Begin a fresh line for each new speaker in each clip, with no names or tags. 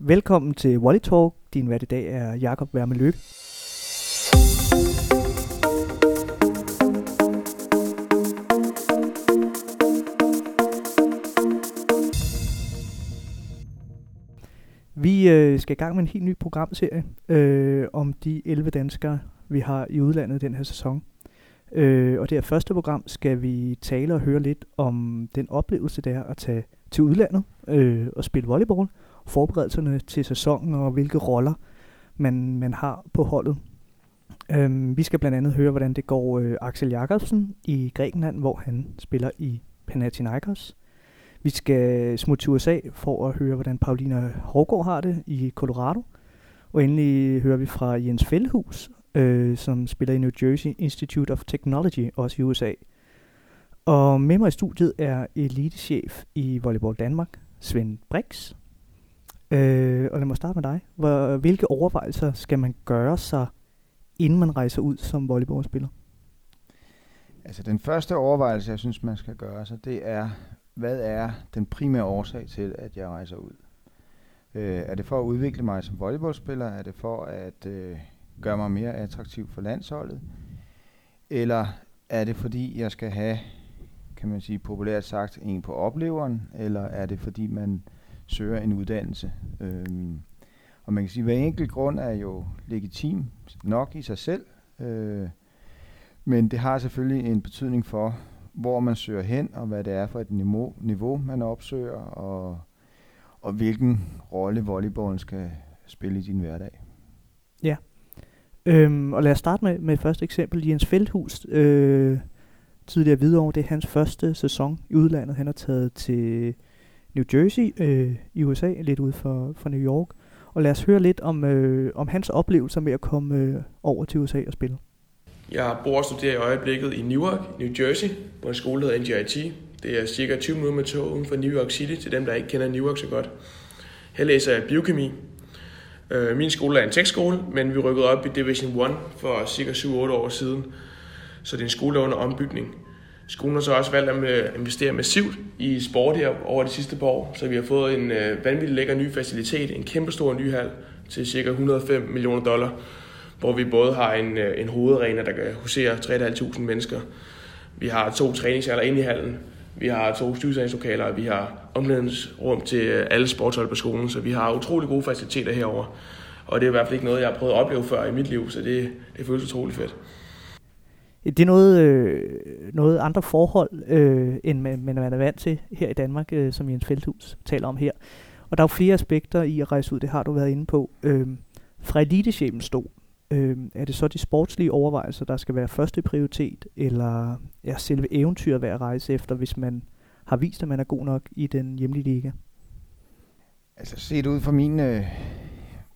Velkommen til Volley Talk. Din vært i dag er Jakob Værme Lykke. Vi øh, skal i gang med en helt ny programserie øh, om de 11 danskere, vi har i udlandet den her sæson. Øh, og det her første program skal vi tale og høre lidt om den oplevelse, det er at tage til udlandet øh, og spille volleyball, forberedelserne til sæsonen og hvilke roller man, man har på holdet. Øhm, vi skal blandt andet høre, hvordan det går øh, Axel Jakobsen i Grækenland, hvor han spiller i Panathinaikos. Vi skal smutte til USA for at høre, hvordan Paulina Hårgaard har det i Colorado. Og endelig hører vi fra Jens Feldhus, øh, som spiller i New Jersey Institute of Technology, også i USA. Og med mig i studiet er elitechef i Volleyball Danmark, Svend Brix. Øh, og lad mig starte med dig. Hvor, hvilke overvejelser skal man gøre sig, inden man rejser ud som volleyballspiller?
Altså den første overvejelse, jeg synes, man skal gøre sig, det er, hvad er den primære årsag til, at jeg rejser ud? Øh, er det for at udvikle mig som volleyballspiller? Er det for at øh, gøre mig mere attraktiv for landsholdet? Eller er det fordi, jeg skal have, kan man sige populært sagt, en på opleveren? Eller er det fordi, man søger en uddannelse? Øhm, og man kan sige, at hver enkelt grund er jo legitim nok i sig selv. Øh, men det har selvfølgelig en betydning for, hvor man søger hen, og hvad det er for et niveau, niveau man opsøger, og, og hvilken rolle volleyballen skal spille i din hverdag.
Ja, øhm, og lad os starte med, med første eksempel. Jens Feldhus, øh, tidligere videre det er hans første sæson i udlandet. Han har taget til New Jersey øh, i USA, lidt ud for, for New York. Og lad os høre lidt om, øh, om hans oplevelser med at komme øh, over til USA og spille.
Jeg bor og studerer i øjeblikket i Newark, New Jersey, på en skole, der hedder NGIT. Det er cirka 20 minutter med tog uden for New York City, til dem, der ikke kender Newark så godt. Her læser jeg biokemi. Øh, min skole er en tekstskole, men vi rykkede op i Division 1 for cirka 7-8 år siden. Så det er en skole, der er under ombygning. Skolen har så også valgt at øh, investere massivt i sport her over de sidste par år, så vi har fået en øh, vanvittig lækker ny facilitet, en kæmpe stor ny hal til cirka 105 millioner dollar, hvor vi både har en, øh, en hovedarena, der kan husere 3.500 mennesker. Vi har to træningshaller inde i hallen. Vi har to styrelseslokaler, og vi har omklædningsrum til alle sportshold på skolen, så vi har utrolig gode faciliteter herover. Og det er i hvert fald ikke noget, jeg har prøvet at opleve før i mit liv, så det, det føles utrolig fedt.
Det er noget, øh, noget andre forhold, øh, end man, man er vant til her i Danmark, øh, som Jens Feldhus taler om her. Og der er jo flere aspekter i at rejse ud, det har du været inde på. Øh, fra elitechefens stol, øh, er det så de sportslige overvejelser, der skal være første prioritet, eller er selve eventyret værd at rejse efter, hvis man har vist, at man er god nok i den hjemlige liga?
Altså set ud fra min, øh,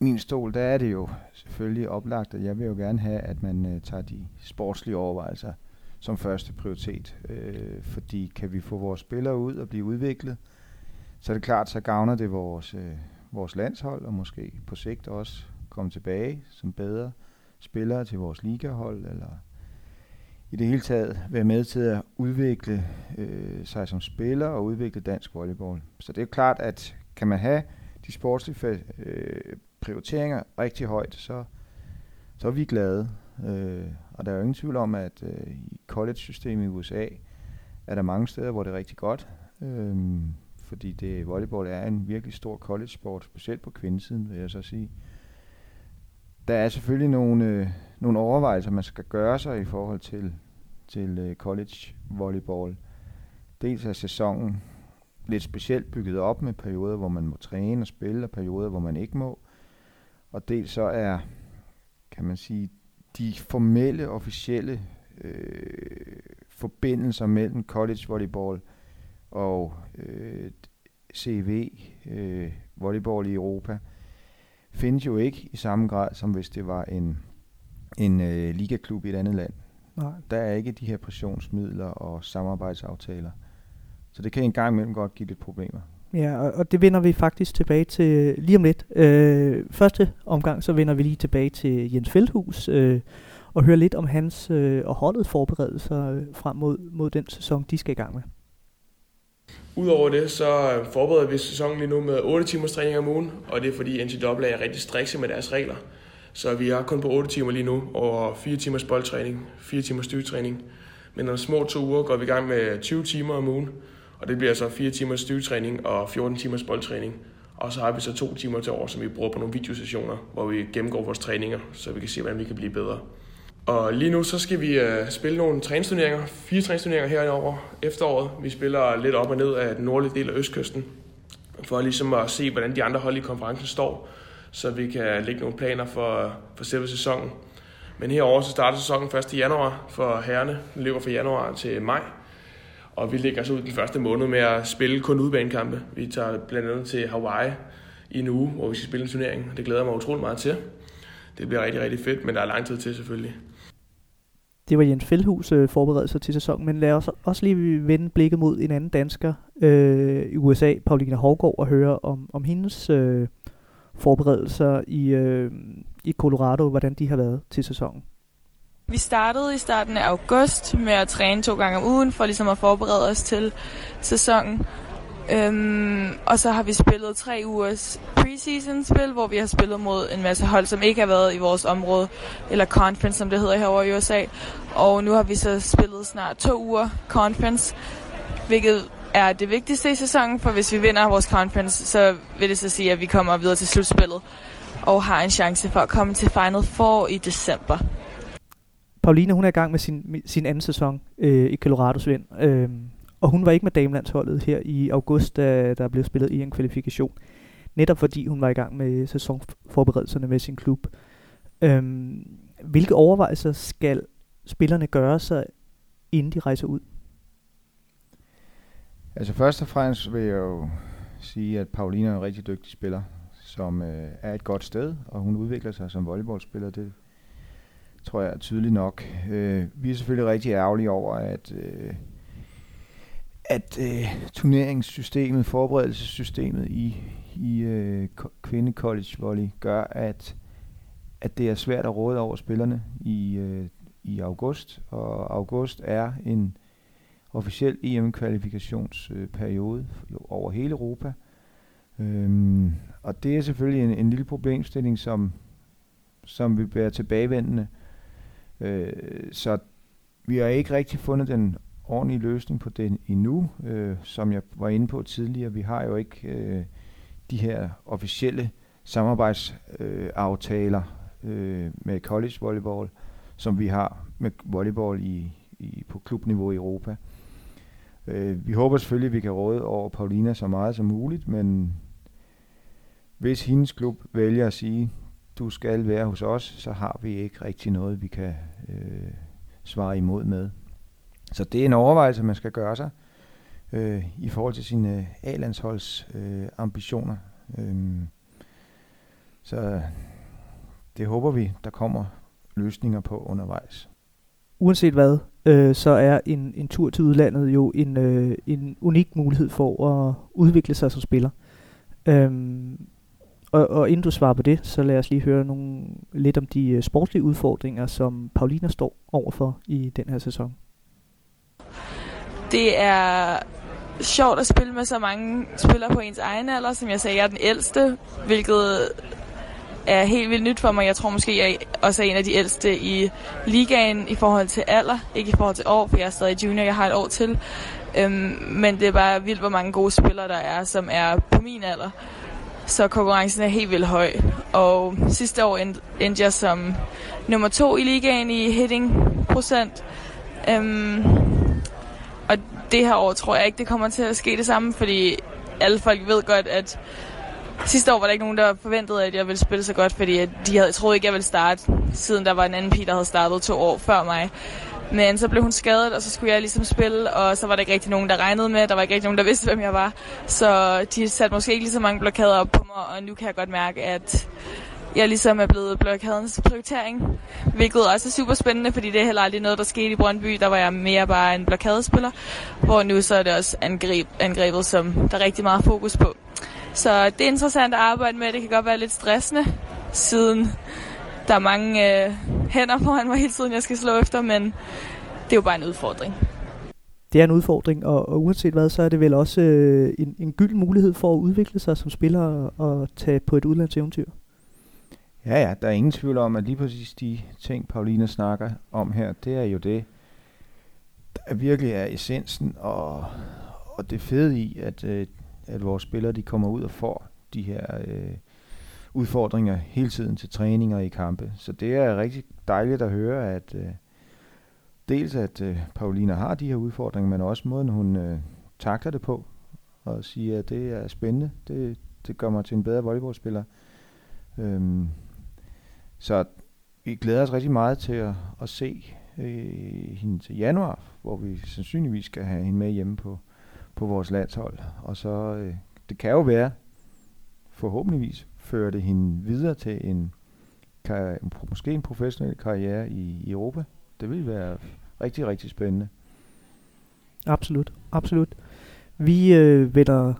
min stol, der er det jo selvfølgelig oplagt, at jeg vil jo gerne have, at man øh, tager de sportslige overvejelser som første prioritet. Øh, fordi kan vi få vores spillere ud og blive udviklet, så er det klart, så gavner det vores, øh, vores landshold, og måske på sigt også komme tilbage som bedre spillere til vores ligahold, eller i det hele taget være med til at udvikle øh, sig som spiller og udvikle dansk volleyball. Så det er klart, at kan man have de sportslige øh, prioriteringer rigtig højt, så, så er vi glade. Øh, og der er jo ingen tvivl om, at øh, i college-systemet i USA er der mange steder, hvor det er rigtig godt. Øh, fordi det, volleyball er en virkelig stor college-sport, specielt på kvindesiden, vil jeg så sige. Der er selvfølgelig nogle, øh, nogle overvejelser, man skal gøre sig i forhold til, til øh, college volleyball. Dels er sæsonen lidt specielt bygget op med perioder, hvor man må træne og spille, og perioder, hvor man ikke må. Og dels så er, kan man sige, de formelle, officielle øh, forbindelser mellem college volleyball og øh, CV, øh, volleyball i Europa, findes jo ikke i samme grad, som hvis det var en, en øh, ligaklub i et andet land. Nej. Der er ikke de her pressionsmidler og samarbejdsaftaler. Så det kan en gang imellem godt give lidt problemer.
Ja, og, og det vender vi faktisk tilbage til øh, lige om lidt. Øh, første omgang, så vender vi lige tilbage til Jens Feldhus øh, og høre lidt om hans øh, og holdets forberedelser øh, frem mod, mod den sæson, de skal i gang med.
Udover det, så øh, forbereder vi sæsonen lige nu med 8 timers træning om ugen, og det er fordi NCAA er rigtig strikse med deres regler. Så vi er kun på 8 timer lige nu, og 4 timers boldtræning, 4 timers styrketræning. Men om små to uger går vi i gang med 20 timer om ugen, og det bliver så 4 timers styrketræning og 14 timers boldtræning. Og så har vi så to timer til år, som vi bruger på nogle videosessioner, hvor vi gennemgår vores træninger, så vi kan se, hvordan vi kan blive bedre. Og lige nu så skal vi øh, spille nogle træningsturneringer, fire træningsturneringer her over efteråret. Vi spiller lidt op og ned af den nordlige del af Østkysten, for ligesom at se, hvordan de andre hold i konferencen står, så vi kan lægge nogle planer for, for selve sæsonen. Men herover så starter sæsonen 1. januar for herrene. Den løber fra januar til maj. Og vi ligger så ud den første måned med at spille kun udbanekampe. Vi tager blandt andet til Hawaii i en uge, hvor vi skal spille en turnering. Det glæder jeg mig utrolig meget til. Det bliver rigtig, rigtig fedt, men der er lang tid til selvfølgelig.
Det var Jens Feldhus øh, forberedt til sæsonen, men lad os også lige vende blikket mod en anden dansker øh, i USA, Pauline Hårgaard, og høre om, om hendes øh, forberedelser i, øh, i Colorado, hvordan de har været til sæsonen.
Vi startede i starten af august med at træne to gange om ugen, for ligesom at forberede os til sæsonen. Øhm, og så har vi spillet tre ugers preseason spil, hvor vi har spillet mod en masse hold, som ikke har været i vores område, eller conference, som det hedder herovre i USA. Og nu har vi så spillet snart to uger conference, hvilket er det vigtigste i sæsonen, for hvis vi vinder vores conference, så vil det så sige, at vi kommer videre til slutspillet og har en chance for at komme til Final Four i december.
Pauline, hun er i gang med sin, sin anden sæson øh, i Colorado vind. øh, og hun var ikke med damelandsholdet her i august, da der blev spillet i en kvalifikation. Netop fordi hun var i gang med sæsonforberedelserne med sin klub. Øh, hvilke overvejelser skal spillerne gøre sig, inden de rejser ud?
Altså først og fremmest vil jeg jo sige, at Paulina er en rigtig dygtig spiller, som øh, er et godt sted, og hun udvikler sig som volleyballspiller. Det tror jeg er tydeligt nok. Øh, vi er selvfølgelig rigtig ærgerlige over, at, øh, at øh, turneringssystemet, forberedelsessystemet i, i øh, kvindecollege volley gør, at, at det er svært at råde over spillerne i, øh, i august. Og august er en officiel EM-kvalifikationsperiode øh, over hele Europa. Øhm, og det er selvfølgelig en, en lille problemstilling, som, som vi være tilbagevendende. Øh, Øh, så vi har ikke rigtig fundet den ordentlige løsning på det endnu. Øh, som jeg var inde på tidligere, vi har jo ikke øh, de her officielle samarbejdsaftaler øh, øh, med college volleyball, som vi har med volleyball i, i, på klubniveau i Europa. Øh, vi håber selvfølgelig, at vi kan råde over Paulina så meget som muligt, men hvis hendes klub vælger at sige, du skal være hos os, så har vi ikke rigtig noget, vi kan øh, svare imod med. Så det er en overvejelse, man skal gøre sig øh, i forhold til sine A-landsholds øh, ambitioner. Øh, så det håber vi, der kommer løsninger på undervejs.
Uanset hvad, øh, så er en, en tur til udlandet jo en, øh, en unik mulighed for at udvikle sig som spiller. Øhm, og, og inden du svarer på det, så lad os lige høre nogle, lidt om de øh, sportslige udfordringer, som Paulina står overfor i den her sæson.
Det er sjovt at spille med så mange spillere på ens egen alder. Som jeg sagde, jeg er den ældste, hvilket er helt vildt nyt for mig. Jeg tror måske, jeg også er en af de ældste i ligaen i forhold til alder. Ikke i forhold til år, for jeg er stadig junior, jeg har et år til. Øhm, men det er bare vildt, hvor mange gode spillere der er, som er på min alder. Så konkurrencen er helt vildt høj. Og sidste år endte jeg som nummer to i ligaen i hitting procent. Øhm, og det her år tror jeg ikke, det kommer til at ske det samme, fordi alle folk ved godt, at sidste år var der ikke nogen, der forventede, at jeg ville spille så godt, fordi de havde, troede ikke, jeg ville starte, siden der var en anden pige, der havde startet to år før mig. Men så blev hun skadet, og så skulle jeg ligesom spille, og så var der ikke rigtig nogen, der regnede med. Der var ikke rigtig nogen, der vidste, hvem jeg var. Så de satte måske ikke lige så mange blokader op på mig, og nu kan jeg godt mærke, at jeg ligesom er blevet blokadens prioritering. Hvilket også er super spændende, fordi det er heller aldrig noget, der skete i Brøndby. Der var jeg mere bare en blokadespiller, hvor nu så er det også angreb, angrebet, som der er rigtig meget fokus på. Så det er interessant at arbejde med. Det kan godt være lidt stressende, siden der er mange øh, hænder foran mig hele tiden, jeg skal slå efter, men det er jo bare en udfordring.
det er en udfordring, og, og uanset hvad, så er det vel også øh, en, en gylden mulighed for at udvikle sig som spiller og, tage på et udlandseventyr.
Ja, ja, der er ingen tvivl om, at lige præcis de ting, Paulina snakker om her, det er jo det, der virkelig er essensen og, og det fede i, at, øh, at vores spillere de kommer ud og får de her øh, udfordringer hele tiden til træninger i kampe. Så det er rigtig dejligt at høre, at øh, dels at øh, Paulina har de her udfordringer, men også måden hun øh, takter det på og siger, at det er spændende. Det, det gør mig til en bedre volleyballspiller. Øhm, så vi glæder os rigtig meget til at, at se øh, hende til januar, hvor vi sandsynligvis skal have hende med hjemme på, på vores landshold. Og så, øh, det kan jo være, forhåbentligvis fører det hende videre til en, måske en professionel karriere i, i Europa. Det vil være rigtig, rigtig spændende.
Absolut, absolut. Vi øh, vender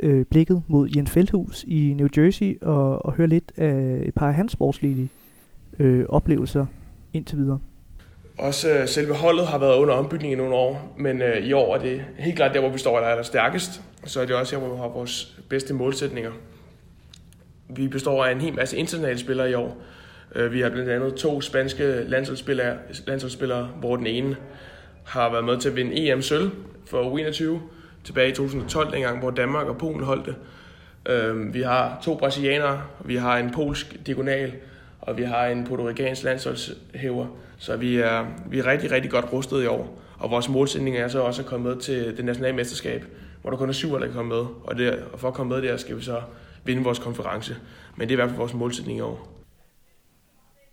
øh, blikket mod Jens Feldhus i New Jersey og, og høre lidt af et par af hans sportslige øh, oplevelser indtil videre.
Også øh, selve holdet har været under ombygning i nogle år, men øh, i år er det helt klart der, hvor vi står der er der stærkest. Så er det også her, hvor vi har vores bedste målsætninger. Vi består af en hel masse internationale spillere i år. Øh, vi har blandt andet to spanske landsholdsspillere, landsholdsspillere hvor den ene har været med til at vinde EM-sølv for U21 tilbage i 2012, dengang hvor Danmark og Polen holdt det. Øh, vi har to brasilianere, vi har en polsk diagonal, og vi har en puertoricansk landsholdshæver. Så vi er, vi er rigtig, rigtig godt rustet i år. Og vores målsætning er så også at komme med til det nationale mesterskab, hvor der kun er syv, der kan komme med. Og, det, og for at komme med der, skal vi så vinde vores konference. Men det er i hvert fald vores målsætning i år.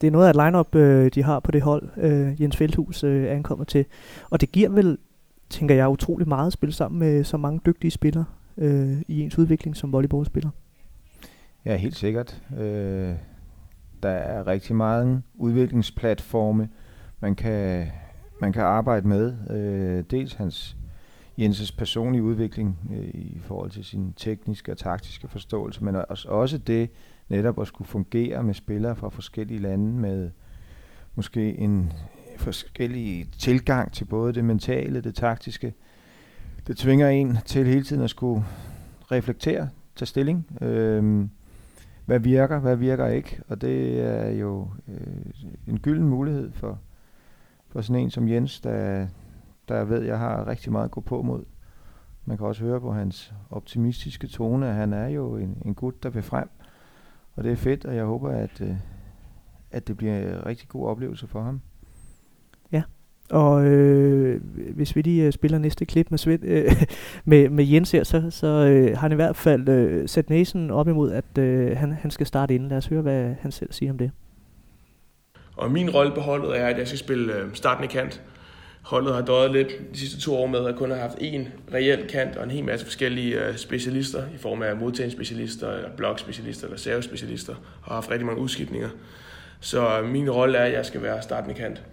Det er noget af et line-up, øh, de har på det hold, øh, Jens Feldhus øh, ankommer til. Og det giver vel, tænker jeg, utrolig meget at spille sammen med så mange dygtige spillere øh, i ens udvikling som volleyballspiller.
Ja, helt sikkert. Øh, der er rigtig mange udviklingsplatforme, man kan, man kan arbejde med. Øh, dels hans Jenses personlige udvikling øh, i forhold til sin tekniske og taktiske forståelse, men også, også det netop at skulle fungere med spillere fra forskellige lande med måske en forskellig tilgang til både det mentale, det taktiske. Det tvinger en til hele tiden at skulle reflektere, tage stilling. Øh, hvad virker, hvad virker ikke. Og det er jo øh, en gylden mulighed for, for sådan en som Jens, der, der ved, jeg har rigtig meget at gå på mod. Man kan også høre på hans optimistiske tone, at han er jo en, en gut, der vil frem. Og det er fedt, og jeg håber, at, øh, at det bliver en rigtig god oplevelse for ham.
Og øh, hvis vi lige øh, spiller næste klip med, Svend, øh, med, med Jens her, så, så øh, har han i hvert fald øh, sat næsen op imod, at øh, han, han skal starte inden. Lad os høre, hvad han selv siger om det.
Og min rolle på holdet er, at jeg skal spille øh, starten i kant. Holdet har døjet lidt de sidste to år med at kun have haft én reel kant og en hel masse forskellige øh, specialister i form af modtagningsspecialister, eller blokspecialister eller servespecialister, og har haft rigtig mange udskiftninger. Så øh, min rolle er, at jeg skal være startende kant.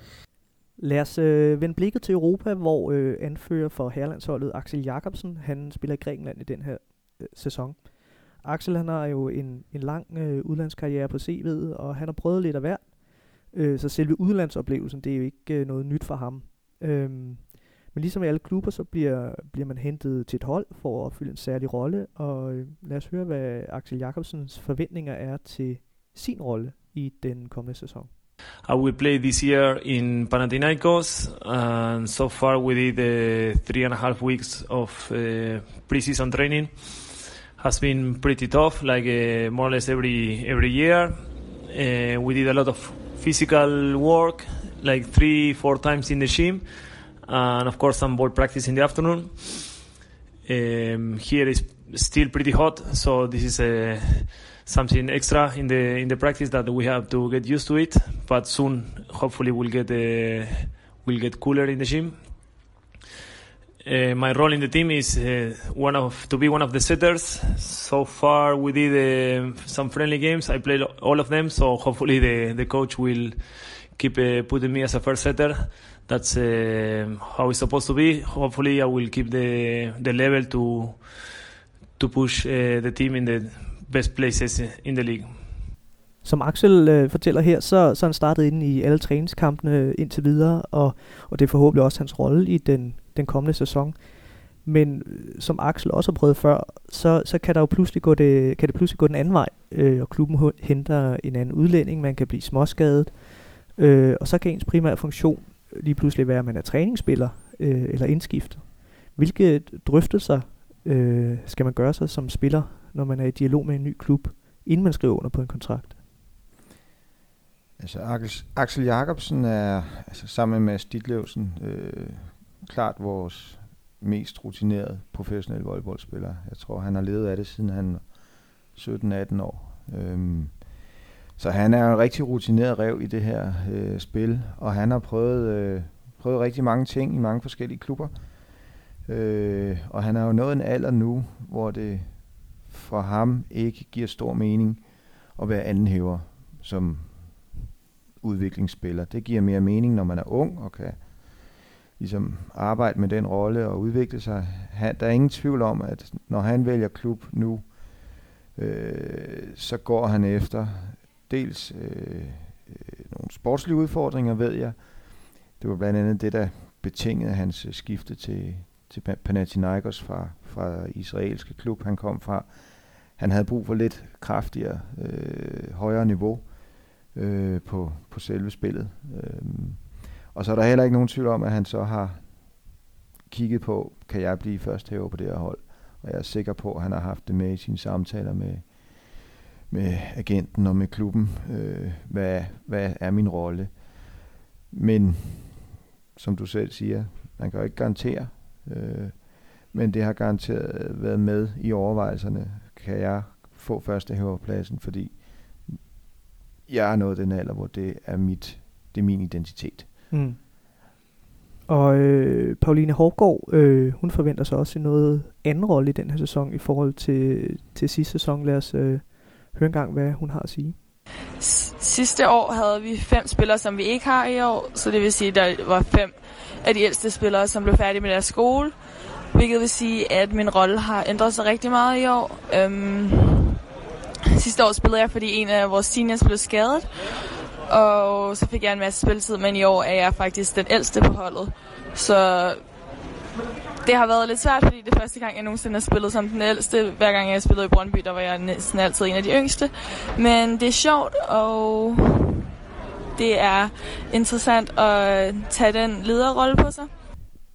Lad os øh, vende blikket til Europa, hvor øh, anfører for herlandsholdet Axel Jakobsen, han spiller i Grækenland i den her øh, sæson. Axel han har jo en, en lang øh, udlandskarriere på CV'et, og han har prøvet lidt af hvert. Øh, så selve udlandsoplevelsen, det er jo ikke øh, noget nyt for ham. Øhm, men ligesom i alle klubber, så bliver, bliver man hentet til et hold for at fylde en særlig rolle. Og øh, lad os høre, hvad Axel Jacobsens forventninger er til sin rolle i den kommende sæson.
I will play this year in Panathinaikos, and so far we did uh, three and a half weeks of uh, preseason training. Has been pretty tough, like uh, more or less every every year. Uh, we did a lot of physical work, like three, four times in the gym, and of course some ball practice in the afternoon. Um, here is still pretty hot, so this is a something extra in the in the practice that we have to get used to it. But soon, hopefully, we'll get uh, we'll get cooler in the gym. Uh, my role in the team is uh, one of to be one of the setters. So far, we did uh, some friendly games. I played all of them, so hopefully the the coach will keep uh, putting me as a first setter. That's uh, how it's supposed to be. Hopefully, I will keep the the level to to push uh, the team in the best places in the league.
Som Axel øh, fortæller her, så, så han startet ind i alle træningskampene indtil videre, og, og det er forhåbentlig også hans rolle i den den kommende sæson. Men øh, som Axel også har prøvet før, så, så kan, der jo pludselig gå det, kan det pludselig gå den anden vej, øh, og klubben henter en anden udlænding, man kan blive småskadet, øh, Øh, og så kan ens primære funktion lige pludselig være, at man er træningsspiller øh, eller indskifter. Hvilke drøftelser øh, skal man gøre sig som spiller, når man er i dialog med en ny klub, inden man skriver under på en kontrakt?
Altså Axel, Jacobsen er altså, sammen med Mads Ditlevsen øh, klart vores mest rutinerede professionelle volleyballspiller. Jeg tror, han har levet af det, siden han 17-18 år. Øhm, så han er en rigtig rutineret rev i det her øh, spil, og han har prøvet, øh, prøvet rigtig mange ting i mange forskellige klubber. Øh, og han har jo nået en alder nu, hvor det for ham ikke giver stor mening at være andenhæver som udviklingsspiller. Det giver mere mening, når man er ung og kan ligesom arbejde med den rolle og udvikle sig. Han, der er ingen tvivl om, at når han vælger klub nu, øh, så går han efter dels øh, øh, nogle sportslige udfordringer, ved jeg. Det var blandt andet det, der betingede hans øh, skifte til, til Panathinaikos fra, fra israelske klub, han kom fra. Han havde brug for lidt kraftigere, øh, højere niveau øh, på, på selve spillet. Øh, og så er der heller ikke nogen tvivl om, at han så har kigget på, kan jeg blive først herover på det her hold. Og jeg er sikker på, at han har haft det med i sine samtaler med, med agenten og med klubben. Øh, hvad, hvad er min rolle? Men som du selv siger, man kan jo ikke garantere. Øh, men det har garanteret været med i overvejelserne. Kan jeg få første hæverpladsen, fordi jeg er nået den alder, hvor det er mit, det er min identitet. Mm.
Og øh, Pauline Hårgaard, øh, hun forventer sig også noget anden rolle i den her sæson i forhold til, til sidste sæson. Lad os øh, Hør engang, hvad hun har at sige.
Sidste år havde vi fem spillere, som vi ikke har i år, så det vil sige, at der var fem af de ældste spillere, som blev færdige med deres skole, hvilket vil sige, at min rolle har ændret sig rigtig meget i år. Øhm, sidste år spillede jeg, fordi en af vores seniors blev skadet, og så fik jeg en masse spilletid, men i år er jeg faktisk den ældste på holdet. Så det har været lidt svært, fordi det er første gang, jeg nogensinde har spillet som den ældste. Hver gang jeg spillede i Brøndby, der var jeg næsten altid en af de yngste. Men det er sjovt, og det er interessant at tage den lederrolle på sig.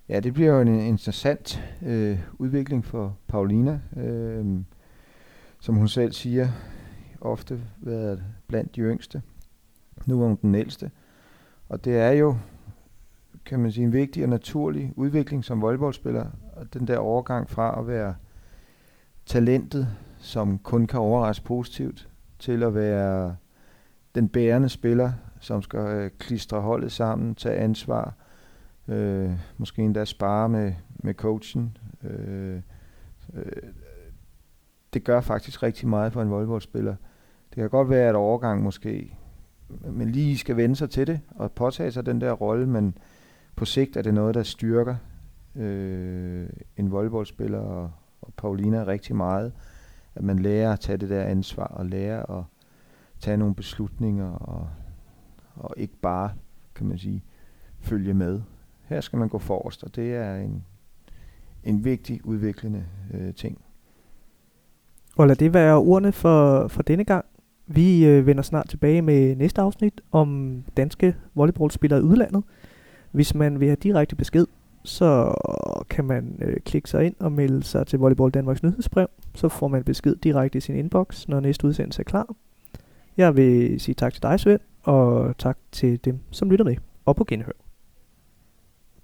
Ja, det bliver jo en interessant øh, udvikling for Paulina. Øh, som hun selv siger, ofte været blandt de yngste. Nu er hun den ældste. Og det er jo, kan man sige, en vigtig og naturlig udvikling som volleyballspiller. Og den der overgang fra at være talentet, som kun kan overraske positivt, til at være den bærende spiller, som skal øh, klistre holdet sammen, tage ansvar, øh, måske endda spare med, med coachen. Øh, øh, det gør faktisk rigtig meget for en volleyballspiller. Det kan godt være, at overgang måske men lige skal vende sig til det og påtage sig den der rolle, men på sigt er det noget, der styrker øh, en volleyballspiller og, og Paulina rigtig meget. At man lærer at tage det der ansvar og lærer at tage nogle beslutninger og, og ikke bare, kan man sige, følge med. Her skal man gå forrest, og det er en, en vigtig udviklende øh, ting.
Og lad det være ordene for, for denne gang. Vi øh, vender snart tilbage med næste afsnit om danske volleyballspillere i udlandet. Hvis man vil have direkte besked, så kan man øh, klikke sig ind og melde sig til Volleyball Danmarks nyhedsbrev. Så får man besked direkte i sin inbox, når næste udsendelse er klar. Jeg vil sige tak til dig, Svend, og tak til dem, som lytter med. Og på genhør.